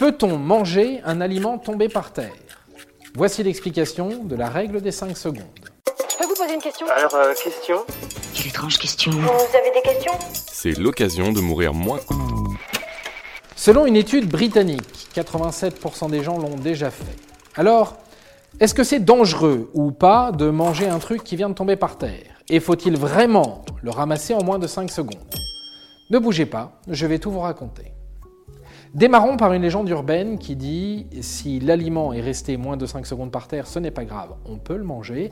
Peut-on manger un aliment tombé par terre? Voici l'explication de la règle des 5 secondes. Je peux vous poser une question? Alors, euh, question? Quelle étrange question. Vous avez des questions? C'est l'occasion de mourir moins. Selon une étude britannique, 87% des gens l'ont déjà fait. Alors, est-ce que c'est dangereux ou pas de manger un truc qui vient de tomber par terre? Et faut-il vraiment le ramasser en moins de 5 secondes? Ne bougez pas, je vais tout vous raconter. Démarrons par une légende urbaine qui dit si l'aliment est resté moins de 5 secondes par terre, ce n'est pas grave, on peut le manger.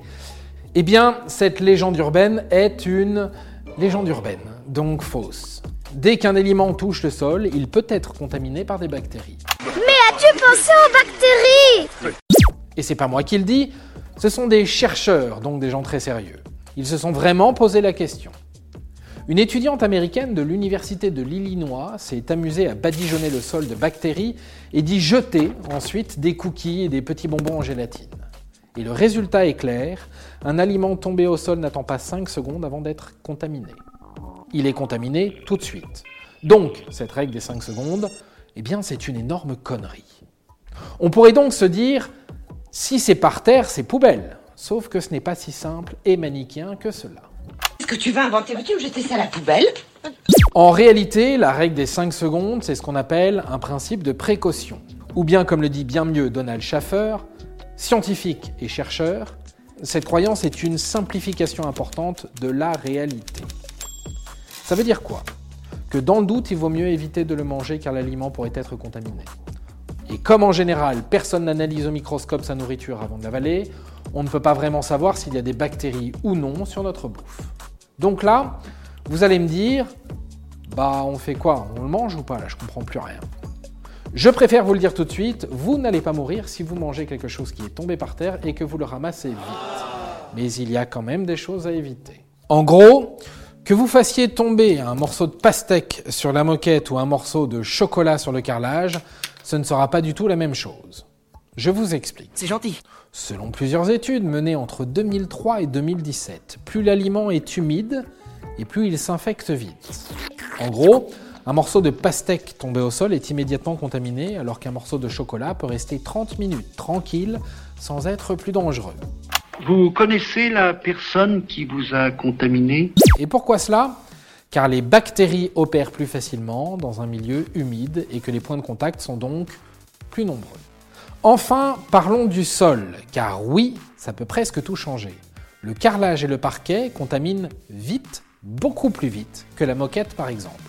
Eh bien, cette légende urbaine est une légende urbaine, donc fausse. Dès qu'un aliment touche le sol, il peut être contaminé par des bactéries. Mais as-tu pensé aux bactéries? Et c'est pas moi qui le dis, ce sont des chercheurs, donc des gens très sérieux. Ils se sont vraiment posé la question. Une étudiante américaine de l'Université de l'Illinois s'est amusée à badigeonner le sol de bactéries et d'y jeter ensuite des cookies et des petits bonbons en gélatine. Et le résultat est clair, un aliment tombé au sol n'attend pas 5 secondes avant d'être contaminé. Il est contaminé tout de suite. Donc, cette règle des 5 secondes, eh bien, c'est une énorme connerie. On pourrait donc se dire, si c'est par terre, c'est poubelle. Sauf que ce n'est pas si simple et manichéen que cela. Que tu vas inventer Veux-tu ou jeter ça à la poubelle? En réalité, la règle des 5 secondes, c'est ce qu'on appelle un principe de précaution. Ou bien, comme le dit bien mieux Donald Schaffer, scientifique et chercheur, cette croyance est une simplification importante de la réalité. Ça veut dire quoi? Que dans le doute, il vaut mieux éviter de le manger car l'aliment pourrait être contaminé. Et comme en général, personne n'analyse au microscope sa nourriture avant de l'avaler, on ne peut pas vraiment savoir s'il y a des bactéries ou non sur notre bouffe. Donc là, vous allez me dire, bah on fait quoi? On le mange ou pas? Là, je comprends plus rien. Je préfère vous le dire tout de suite, vous n'allez pas mourir si vous mangez quelque chose qui est tombé par terre et que vous le ramassez vite. Mais il y a quand même des choses à éviter. En gros, que vous fassiez tomber un morceau de pastèque sur la moquette ou un morceau de chocolat sur le carrelage, ce ne sera pas du tout la même chose. Je vous explique. C'est gentil. Selon plusieurs études menées entre 2003 et 2017, plus l'aliment est humide et plus il s'infecte vite. En gros, un morceau de pastèque tombé au sol est immédiatement contaminé alors qu'un morceau de chocolat peut rester 30 minutes tranquille sans être plus dangereux. Vous connaissez la personne qui vous a contaminé? Et pourquoi cela? Car les bactéries opèrent plus facilement dans un milieu humide et que les points de contact sont donc plus nombreux. Enfin, parlons du sol, car oui, ça peut presque tout changer. Le carrelage et le parquet contaminent vite, beaucoup plus vite que la moquette par exemple.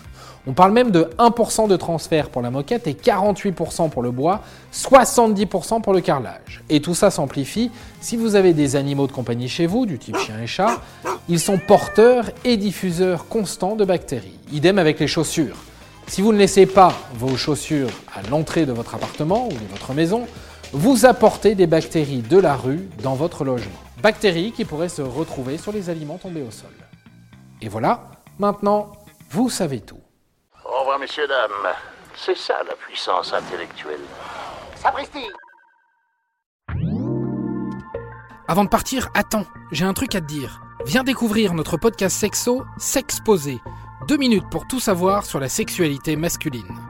On parle même de 1% de transfert pour la moquette et 48% pour le bois, 70% pour le carrelage. Et tout ça s'amplifie si vous avez des animaux de compagnie chez vous, du type chien et chat. Ils sont porteurs et diffuseurs constants de bactéries. Idem avec les chaussures. Si vous ne laissez pas vos chaussures à l'entrée de votre appartement ou de votre maison, vous apportez des bactéries de la rue dans votre logement. Bactéries qui pourraient se retrouver sur les aliments tombés au sol. Et voilà, maintenant, vous savez tout. Au revoir, messieurs, dames. C'est ça la puissance intellectuelle. Sapristi Avant de partir, attends, j'ai un truc à te dire. Viens découvrir notre podcast sexo, S'exposer. Deux minutes pour tout savoir sur la sexualité masculine.